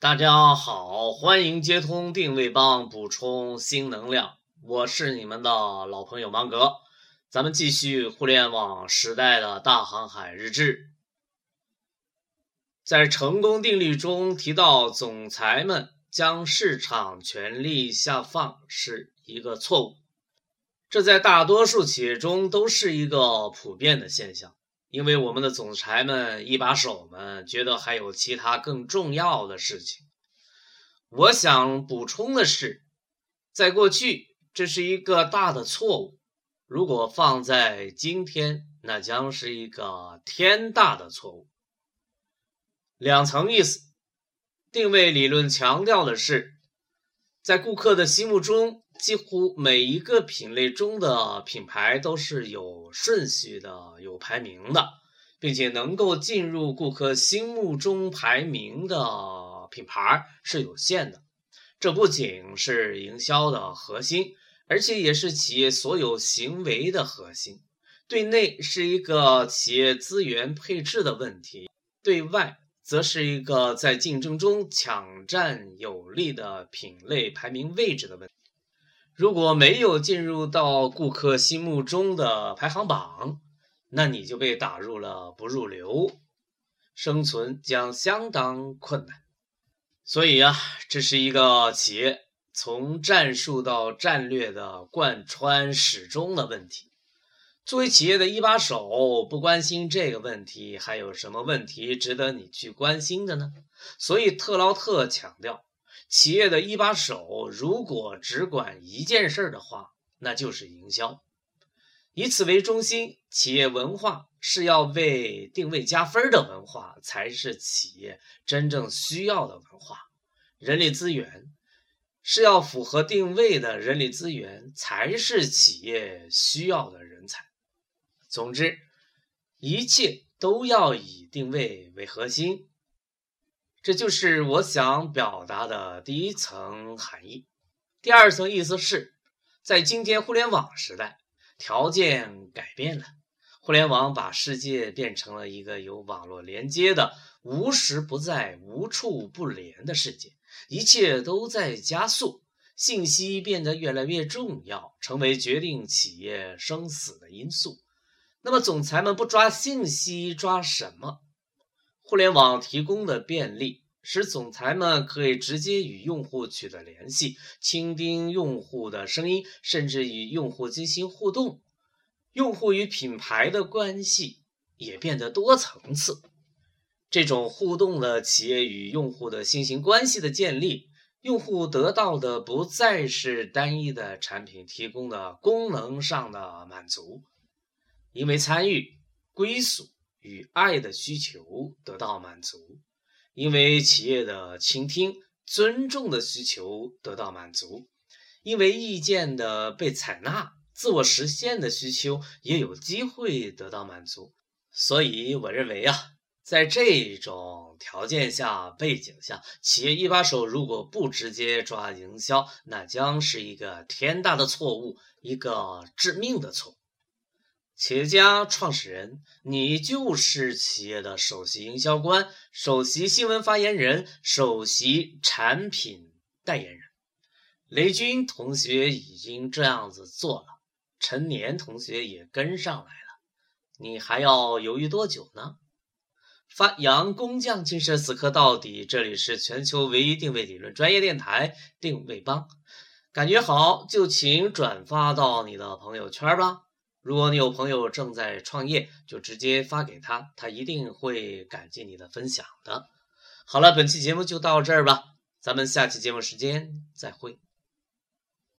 大家好，欢迎接通定位帮，补充新能量。我是你们的老朋友芒格，咱们继续互联网时代的大航海日志。在成功定律中提到，总裁们将市场权力下放是一个错误。这在大多数企业中都是一个普遍的现象。因为我们的总裁们、一把手们觉得还有其他更重要的事情。我想补充的是，在过去这是一个大的错误，如果放在今天，那将是一个天大的错误。两层意思，定位理论强调的是，在顾客的心目中。几乎每一个品类中的品牌都是有顺序的、有排名的，并且能够进入顾客心目中排名的品牌是有限的。这不仅是营销的核心，而且也是企业所有行为的核心。对内是一个企业资源配置的问题，对外则是一个在竞争中抢占有利的品类排名位置的问题。如果没有进入到顾客心目中的排行榜，那你就被打入了不入流，生存将相当困难。所以啊，这是一个企业从战术到战略的贯穿始终的问题。作为企业的一把手，不关心这个问题，还有什么问题值得你去关心的呢？所以特劳特强调。企业的一把手，如果只管一件事的话，那就是营销。以此为中心，企业文化是要为定位加分的文化，才是企业真正需要的文化。人力资源是要符合定位的人力资源，才是企业需要的人才。总之，一切都要以定位为核心。这就是我想表达的第一层含义。第二层意思是，在今天互联网时代，条件改变了，互联网把世界变成了一个有网络连接的、无时不在、无处不连的世界，一切都在加速，信息变得越来越重要，成为决定企业生死的因素。那么，总裁们不抓信息，抓什么？互联网提供的便利，使总裁们可以直接与用户取得联系，倾听用户的声音，甚至与用户进行互动。用户与品牌的关系也变得多层次。这种互动的企业与用户的新型关系的建立，用户得到的不再是单一的产品提供的功能上的满足，因为参与归属。与爱的需求得到满足，因为企业的倾听、尊重的需求得到满足，因为意见的被采纳、自我实现的需求也有机会得到满足。所以，我认为啊，在这种条件下、背景下，企业一把手如果不直接抓营销，那将是一个天大的错误，一个致命的错误。企业家创始人，你就是企业的首席营销官、首席新闻发言人、首席产品代言人。雷军同学已经这样子做了，陈年同学也跟上来了，你还要犹豫多久呢？发扬工匠精神，死磕到底。这里是全球唯一定位理论专业电台定位帮，感觉好就请转发到你的朋友圈吧。如果你有朋友正在创业，就直接发给他，他一定会感激你的分享的。好了，本期节目就到这儿吧，咱们下期节目时间再会。